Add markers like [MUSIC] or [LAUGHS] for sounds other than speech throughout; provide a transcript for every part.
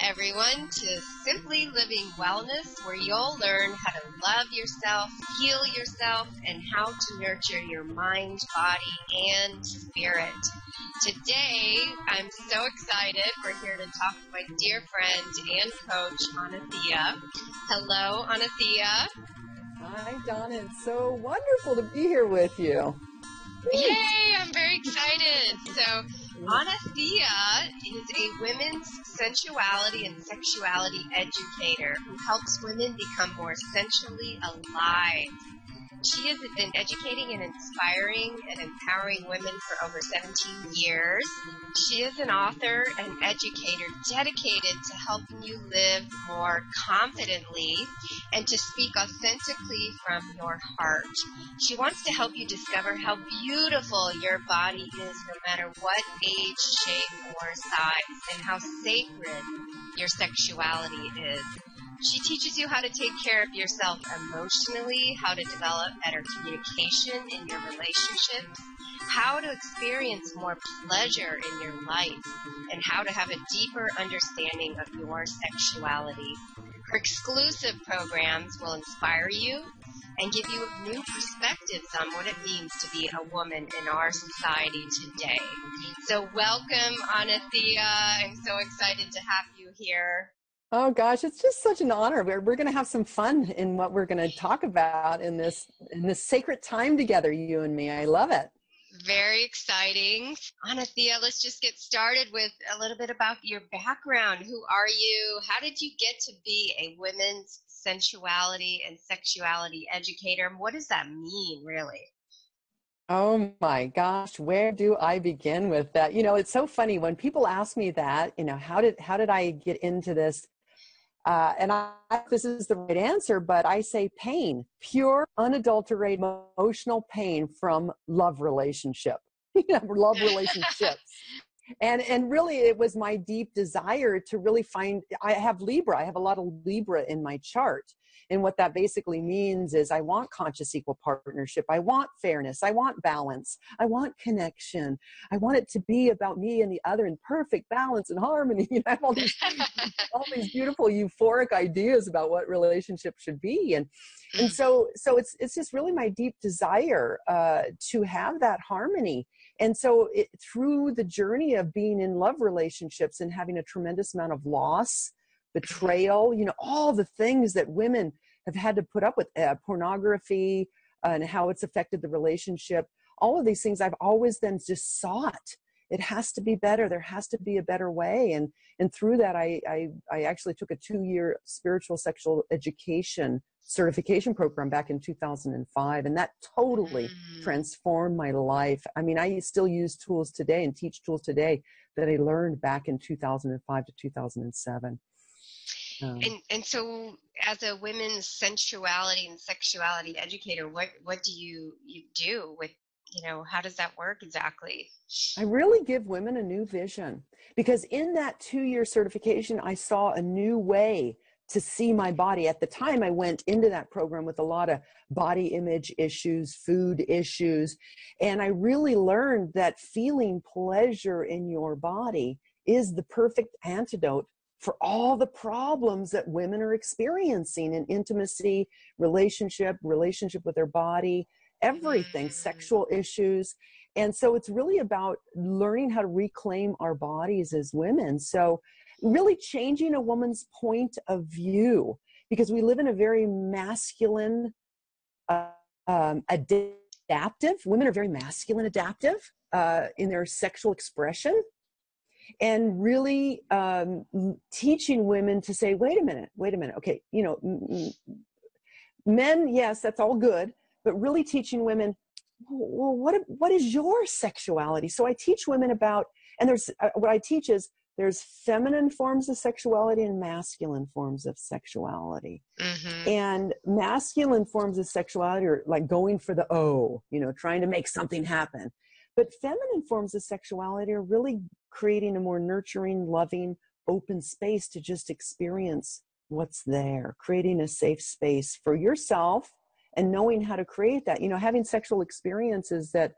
everyone, to Simply Living Wellness, where you'll learn how to love yourself, heal yourself, and how to nurture your mind, body, and spirit. Today, I'm so excited. We're here to talk with my dear friend and coach, Anathea. Hello, Anathea. Hi, Donna. It's so wonderful to be here with you. Yay! I'm very excited. So, Anathea is a women's sensuality and sexuality educator who helps women become more sensually alive. She has been educating and inspiring and empowering women for over 17 years. She is an author and educator dedicated to helping you live more confidently and to speak authentically from your heart. She wants to help you discover how beautiful your body is no matter what age, shape, or size, and how sacred your sexuality is. She teaches you how to take care of yourself emotionally, how to develop better communication in your relationships, how to experience more pleasure in your life, and how to have a deeper understanding of your sexuality. Her exclusive programs will inspire you and give you new perspectives on what it means to be a woman in our society today. So welcome, Anathea. I'm so excited to have you here. Oh gosh, it's just such an honor. We're we're going to have some fun in what we're going to talk about in this in this sacred time together, you and me. I love it. Very exciting. Anathea, let's just get started with a little bit about your background. Who are you? How did you get to be a women's sensuality and sexuality educator? What does that mean, really? Oh my gosh, where do I begin with that? You know, it's so funny when people ask me that, you know, how did how did I get into this? Uh, and I, this is the right answer, but I say pain, pure, unadulterated emotional pain from love relationship, [LAUGHS] love relationships. and and really it was my deep desire to really find i have libra i have a lot of libra in my chart and what that basically means is I want conscious equal partnership. I want fairness. I want balance. I want connection. I want it to be about me and the other in perfect balance and harmony. [LAUGHS] You know, I have all these, [LAUGHS] all these beautiful euphoric ideas about what relationship should be. And, and so, so it's, it's just really my deep desire uh, to have that harmony. And so it, through the journey of being in love relationships and having a tremendous amount of loss, betrayal, you know, all the things that women have had to put up with, uh, pornography uh, and how it's affected the relationship. All of these things I've always then just sought. It has to be better. There has to be a better way. And, and through that, I, I, I actually took a two year spiritual sexual education certification program back in 2005 and that totally mm. transformed my life i mean i still use tools today and teach tools today that i learned back in 2005 to 2007 um, and and so, as a women's sensuality and sexuality educator, what what do you you do with you know how does that work exactly? I really give women a new vision because in that two year certification, I saw a new way to see my body. At the time, I went into that program with a lot of body image issues, food issues, and I really learned that feeling pleasure in your body is the perfect antidote for all the problems that women are experiencing in intimacy, relationship, relationship with their body, everything, mm. sexual issues. And so it's really about learning how to reclaim our bodies as women. So, really changing a woman's point of view because we live in a very masculine, uh, um, adaptive, women are very masculine, adaptive uh, in their sexual expression and really um, teaching women to say, wait a minute, wait a minute, okay, you know, men, yes, that's all good, but really teaching women, well, what what is your sexuality? So I teach women about, and there's uh, what I teach is there's feminine forms of sexuality and masculine forms of sexuality. Mm-hmm. And masculine forms of sexuality are like going for the O, you know, trying to make something happen. But feminine forms of sexuality are really creating a more nurturing, loving, open space to just experience what's there, creating a safe space for yourself and knowing how to create that. You know, having sexual experiences that,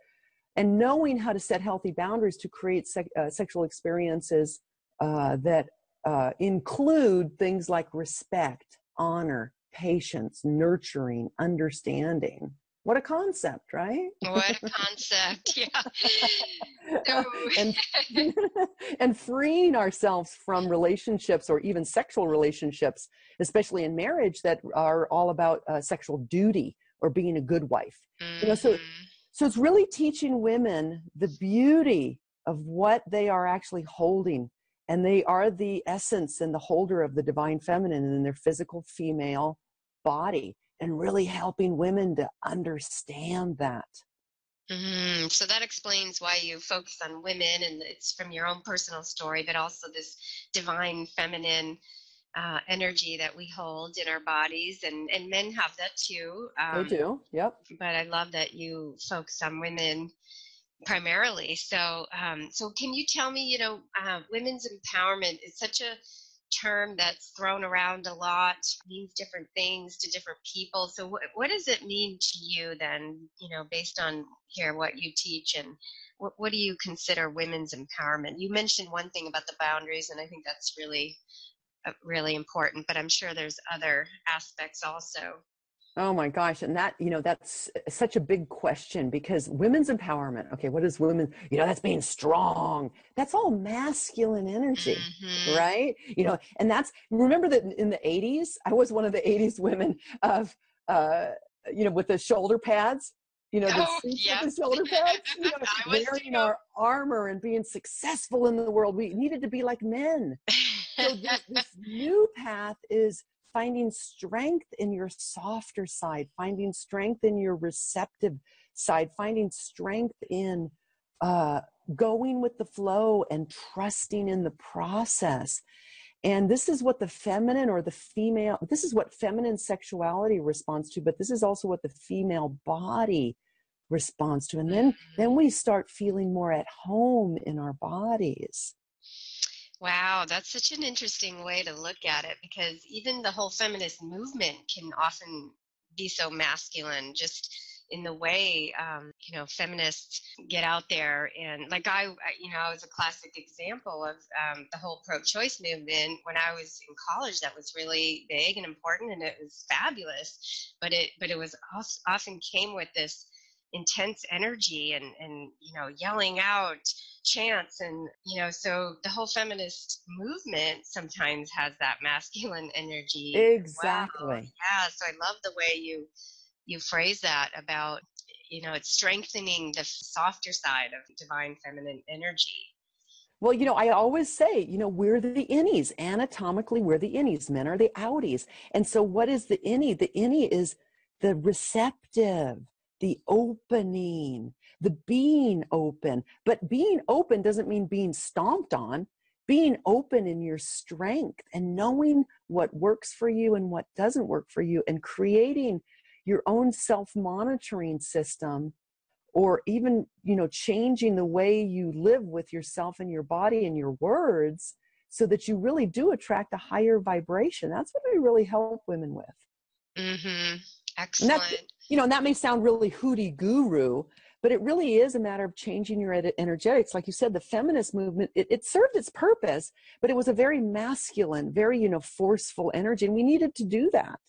and knowing how to set healthy boundaries to create uh, sexual experiences uh, that uh, include things like respect, honor, patience, nurturing, understanding. What a concept, right? What a [LAUGHS] concept, yeah. [LAUGHS] and, [LAUGHS] and freeing ourselves from relationships or even sexual relationships, especially in marriage, that are all about uh, sexual duty or being a good wife. Mm-hmm. You know, so mm-hmm. so it's really teaching women the beauty of what they are actually holding and they are the essence and the holder of the divine feminine in their physical female body and really helping women to understand that mm-hmm. so that explains why you focus on women and it's from your own personal story but also this divine feminine uh, energy that we hold in our bodies and and men have that too um, they do yep but i love that you focus on women primarily. So, um, so can you tell me, you know, uh, women's empowerment is such a term that's thrown around a lot, means different things to different people. So, what, what does it mean to you then, you know, based on here what you teach and what, what do you consider women's empowerment? You mentioned one thing about the boundaries, and I think that's really, uh, really important, but I'm sure there's other aspects also. Oh my gosh. And that, you know, that's such a big question because women's empowerment, okay, what is women, you know, that's being strong. That's all masculine energy, mm-hmm. right? You know, and that's, remember that in the 80s, I was one of the 80s women of, uh, you know, with the shoulder pads, you know, the, oh, yep. the shoulder [LAUGHS] pads, you know, wearing our armor and being successful in the world. We needed to be like men. So this, this new path is finding strength in your softer side, finding strength in your receptive side, finding strength in uh, going with the flow and trusting in the process. And this is what the feminine or the female, this is what feminine sexuality responds to, but this is also what the female body responds to. And then, then we start feeling more at home in our bodies. Wow, that's such an interesting way to look at it because even the whole feminist movement can often be so masculine just in the way um, you know feminists get out there and like I, you know I was a classic example of um, the whole pro-choice movement when I was in college that was really big and important and it was fabulous but it but it was often came with this intense energy and and you know yelling out chants and you know so the whole feminist movement sometimes has that masculine [LAUGHS] energy exactly well. yeah so i love the way you you phrase that about you know it's strengthening the softer side of divine feminine energy well, you know, I always say, you know, we're the innies. Anatomically, we're the innies. Men are the outies. And so, what is the innie? The innie is the receptive, the opening, the being open. But being open doesn't mean being stomped on. Being open in your strength and knowing what works for you and what doesn't work for you, and creating your own self monitoring system or even you know changing the way you live with yourself and your body and your words so that you really do attract a higher vibration that's what we really help women with mm-hmm. Excellent you know, and that may sound really hooty guru, but it really is a matter of changing your energetics. Like you said, the feminist movement, it, it served its purpose, but it was a very masculine, very, you know, forceful energy. And we needed to do that.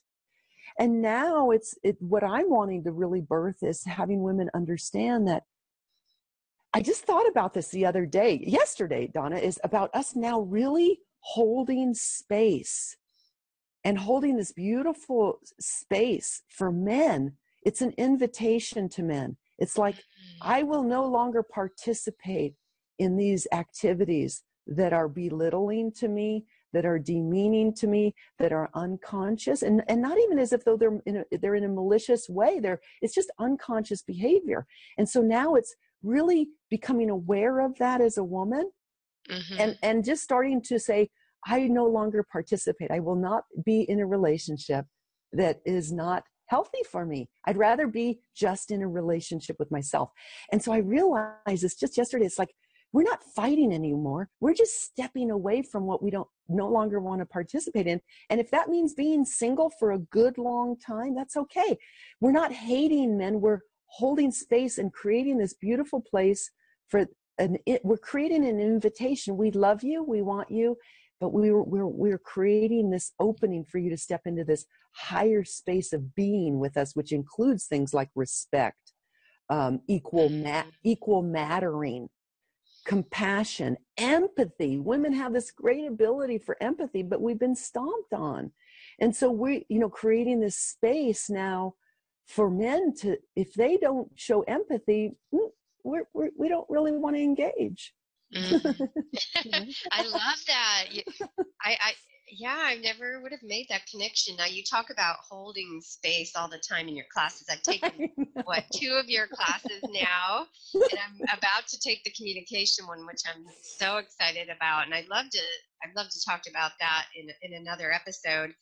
And now it's it, what I'm wanting to really birth is having women understand that I just thought about this the other day, yesterday, Donna, is about us now really holding space and holding this beautiful space for men it's an invitation to men. It's like, mm-hmm. I will no longer participate in these activities that are belittling to me, that are demeaning to me, that are unconscious, and, and not even as if though they're in a, they're in a malicious way. They're, it's just unconscious behavior. And so now it's really becoming aware of that as a woman mm-hmm. and, and just starting to say, I no longer participate. I will not be in a relationship that is not healthy for me. I'd rather be just in a relationship with myself. And so I realized this just yesterday. It's like, we're not fighting anymore. We're just stepping away from what we don't no longer want to participate in. And if that means being single for a good long time, that's okay. We're not hating men. We're holding space and creating this beautiful place for an, it, we're creating an invitation. We love you. We want you, but we were, we're, we're creating this opening for you to step into this higher space of being with us, which includes things like respect, um, equal, ma- equal mattering, compassion, empathy. Women have this great ability for empathy, but we've been stomped on. And so we, you know, creating this space now for men to, if they don't show empathy, mm, we're, we're, we do not really want to engage. [LAUGHS] Mm. [LAUGHS] I love that. I, I, yeah, I never would have made that connection. Now you talk about holding space all the time in your classes. I've [LAUGHS] taken what two of your classes now, and I'm about to take the communication one, which I'm so excited about. And I'd love to I'd love to talk about that in in another episode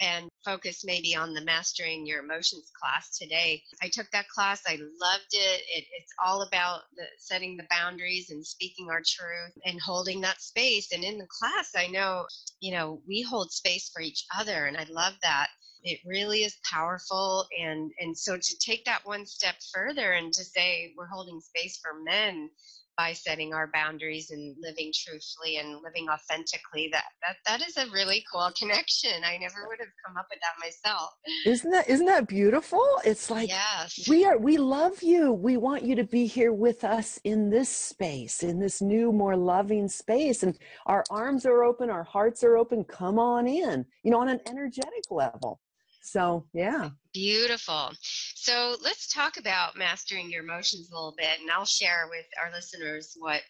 and focus maybe on the mastering your emotions class today. I took that class. I loved it. it it's all about the, setting the boundaries and speaking our truth and holding that space. And in the class, I know, you know, we hold space for each other. And I love that it really is powerful and and so to take that one step further and to say we're holding space for men by setting our boundaries and living truthfully and living authentically that that that is a really cool connection. I never would have come up with that myself. Isn't that isn't that beautiful? It's like yes. we are we love you. We want you to be here with us in this space in this new more loving space. And our arms are open our hearts are open. Come on in you know on an energetic level so, yeah. Beautiful. So, let's talk about mastering your emotions a little bit, and I'll share with our listeners what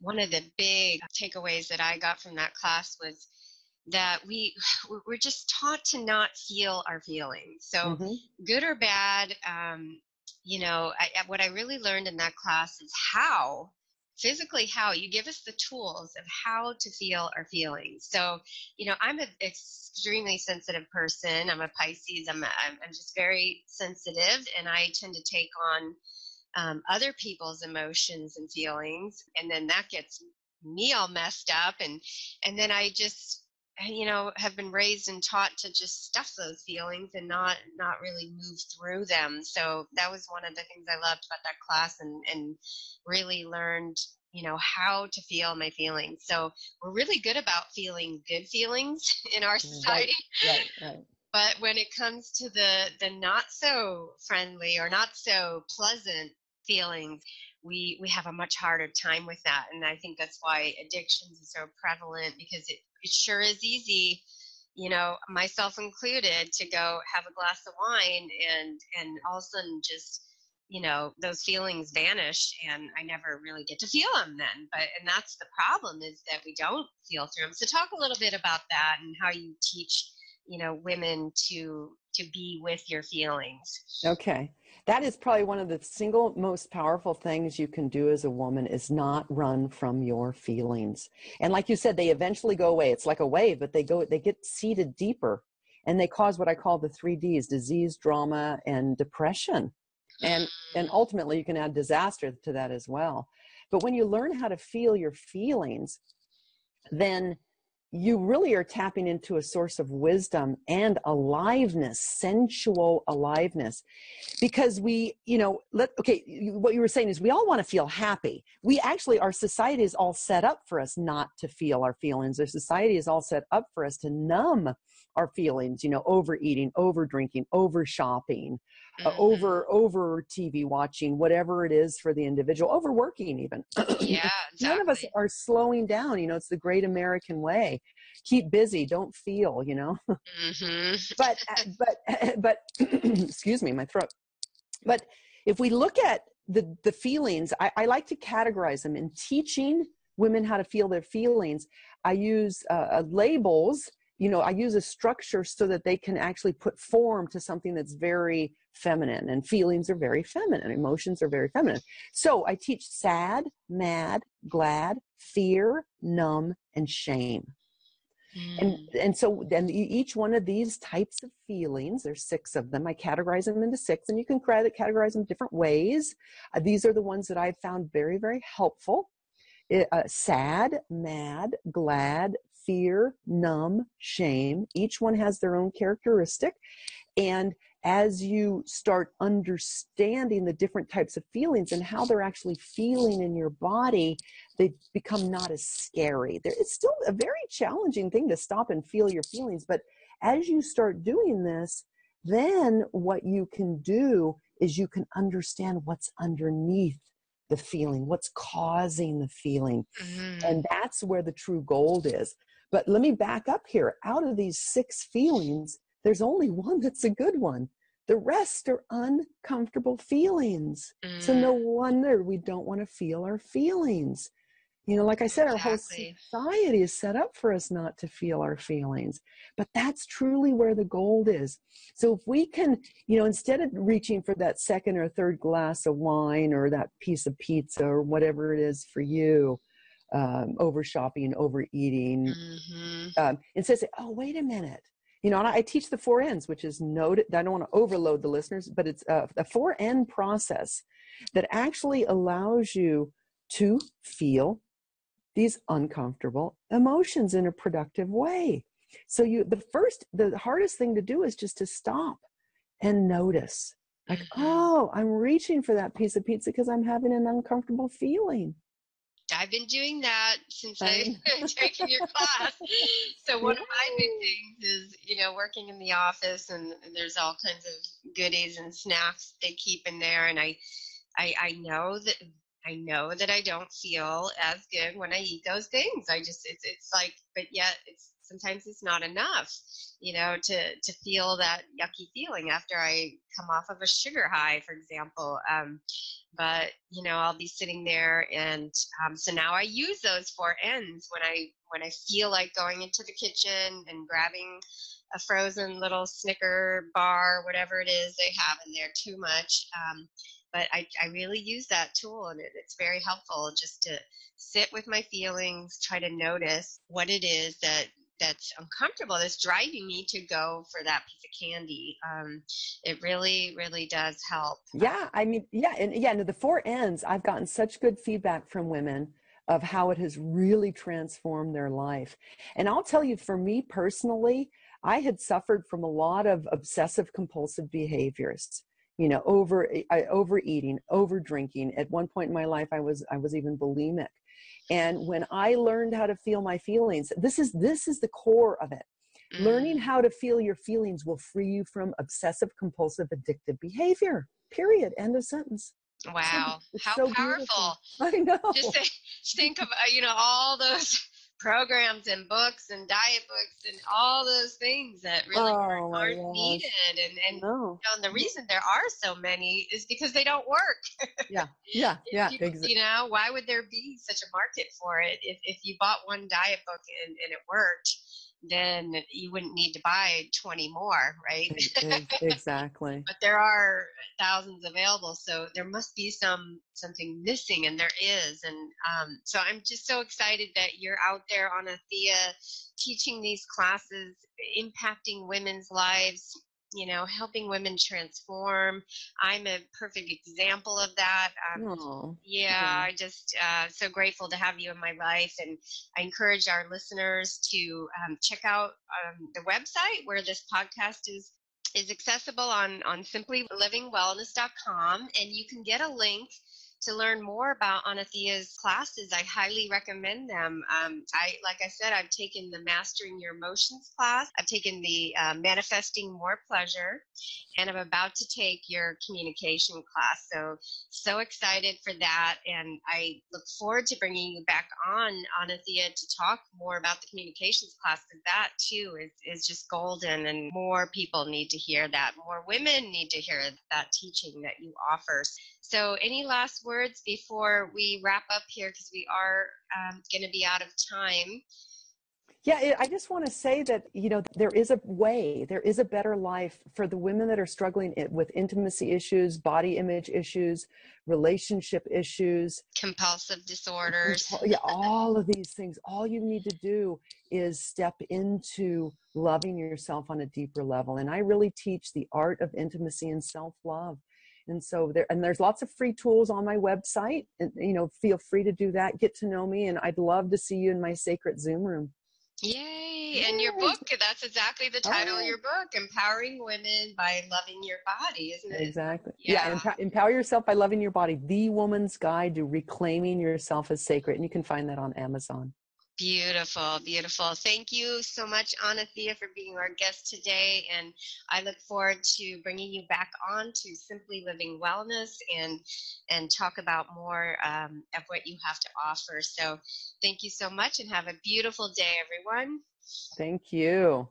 one of the big takeaways that I got from that class was that we we're just taught to not feel our feelings. So, mm-hmm. good or bad, um, you know, I, what I really learned in that class is how physically how you give us the tools of how to feel our feelings. So you know i'm an extremely sensitive person. I'm a pisces. I'm, a, I'm just very sensitive and i tend to take on um, other people's emotions and feelings and then that gets me all messed up and and then i just you know have been raised and taught to just stuff those feelings and not not really move through them. So that was one of the things i loved about that class and and really learned you know how to feel my feelings. So we're really good about feeling good feelings [LAUGHS] in our mm, society right, right, right. [LAUGHS] but when it comes to the the not so friendly or not so pleasant feelings we we have a much harder time with that and i think that's why addictions is so prevalent because it, it sure is easy you know myself included to go have a glass of wine and and all of a sudden just you know those feelings vanish and i never really get to feel them then. But and that's the problem is that we don't feel through them so talk a little bit about that and how you teach you know women to to be with your feelings. Okay that is probably one of the single most powerful things you can do as a woman is not run from your feelings. And like you said they eventually go away. It's like a wave but they go they get seated deeper and they cause what i call the three d's disease drama and depression. And and ultimately you can add disaster to that as well. But when you learn how to feel your feelings then you really are tapping into a source of wisdom and aliveness, sensual aliveness. Because we, you know, let, okay, what you were saying is we all want to feel happy. We actually, our society is all set up for us not to feel our feelings. Our society is all set up for us to numb our feelings, you know, overeating, over drinking, over shopping, uh, mm-hmm. over, over TV watching, whatever it is for the individual, overworking even. [CLEARS THROAT] yeah. Exactly. None of us are slowing down. You know, it's the great American way. Keep busy, don't feel, you know. Mm-hmm. [LAUGHS] but, uh, [LAUGHS] but, [CLEARS THROAT] but, [CLEARS THROAT] excuse me, my throat. But if we look at the, the feelings, I, I like to categorize them in teaching women how to feel their feelings. I use uh, uh labels you know i use a structure so that they can actually put form to something that's very feminine and feelings are very feminine emotions are very feminine. So i teach sad mad glad fear numb and shame. Mm. and and so then each one of these types of feelings there's six of them i categorize them into six and you can categorize them different ways. Uh, these are the ones that i've found very very helpful. Uh, sad, mad, glad, fear, numb, shame. Each one has their own characteristic. And as you start understanding the different types of feelings and how they're actually feeling in your body, they become not as scary. It's still a very challenging thing to stop and feel your feelings, but as you start doing this, then what you can do is you can understand what's underneath the feeling, what's causing the feeling. Mm-hmm. And that's where the true gold is. But let me back up here. Out of these six feelings, there's only one that's a good one. The rest are uncomfortable feelings. Mm. So no mm. wonder we don't want to feel our feelings. You know, like I said, exactly. our whole society is set up for us not to feel our feelings. But that's truly where the gold is. So if we can, you know, instead of reaching for that second or third glass of wine or that piece of pizza or whatever it is for you, um, over shopping, overeating, mm-hmm. um, instead say, oh, wait a minute you know, and I teach the four N's, which is noted. I don't want to overload the listeners, but it's a, a four N process that actually allows you to feel these uncomfortable emotions in a productive way. So you, the first, the hardest thing to do is just to stop and notice. Like, mm-hmm. oh, I'm reaching for that piece of pizza because I'm having an uncomfortable feeling. I've been doing that since I've [LAUGHS] taken your class. [LAUGHS] So one of my big things is, you know, working in the office and, and there's all kinds of goodies and snacks they keep in there and I I I know that I know that I don't feel as good when I eat those things. I just it's it's like but yet it's sometimes it's not enough, you know, to to feel that yucky feeling after I come off of a sugar high, for example. Um, but you know, I'll be sitting there, and um, so now I use those four N's when I when I feel like going into the kitchen and grabbing a frozen little Snicker bar, whatever it is they have in there, too much. Um, but I, I really use that tool and it, it's very helpful just to sit with my feelings try to notice what it is that that's uncomfortable that's driving me to go for that piece of candy um, it really really does help. Yeah i mean yeah and yeah no, the four N's i've gotten such good feedback from women of how it has really transformed their life. And i'll tell you for me personally i had suffered from a lot of obsessive compulsive behaviors you know over I, overeating over drinking at one point in my life i was i was even bulimic and when i learned how to feel my feelings this is this is the core of it. Mm. learning how to feel your feelings will free you from obsessive compulsive addictive behavior period end of sentence. [LAUGHS] Wow. How so powerful. I know. Just think of uh, you know all those programs and books and diet books and all those things that really oh, aren't, aren't needed. And and, no. you know, and the reason there are so many is because they don't work. yeah, [LAUGHS] yeah, yeah. You, exactly. you know, why would there be such a market for it if if you bought one diet book and, and it worked? Then you wouldn't need to buy 20 more, right? [LAUGHS] exactly. but there are thousands available, so there must be some something missing, and there is. And um, so I'm just so excited that you're out there Anthea teaching these classes, impacting women's lives you know, helping women transform. I'm a perfect example of that. Um, yeah, I just uh, so grateful to have you in my life, and I encourage our listeners to um, check out um, the website where this podcast is is accessible on on simplylivingwellness.com, and you can get a link to learn more about Anathea's classes, I highly recommend them. Um, I, like I said, I've taken the Mastering Your Emotions class. I've taken the uh, Manifesting More Pleasure, and I'm about to take your communication class. So, so excited for that, and I look forward to bringing you back on, Anathea, to talk more about the communications class. Because that too is is just golden, and more people need to hear that. More women need to hear that teaching that you offer. So, any last words before we wrap up here because we are um, going to be out of time? Yeah, I just want to say that, you know, there is a way, there is a better life for the women that are struggling with intimacy issues, body image issues, relationship issues, compulsive disorders. Yeah, all of these things. All you need to do is step into loving yourself on a deeper level. And I really teach the art of intimacy and self love and so there and there's lots of free tools on my website and you know feel free to do that get to know me and i'd love to see you in my sacred zoom room Yay! And your book, that's exactly the title of your book, Empowering Women by Loving Your Body, isn't it? Exactly. Yeah, yeah empower, empower yourself by loving your body. The Woman's Guide to Reclaiming Yourself as Sacred. And you can find that on Amazon. Beautiful, beautiful. Thank you so much, Anathea, for being our guest today. And I look forward to bringing you back on to Simply Living Wellness and and talk about more um, of what you have to offer. So thank you so much and have a beautiful day, everyone. Thank you.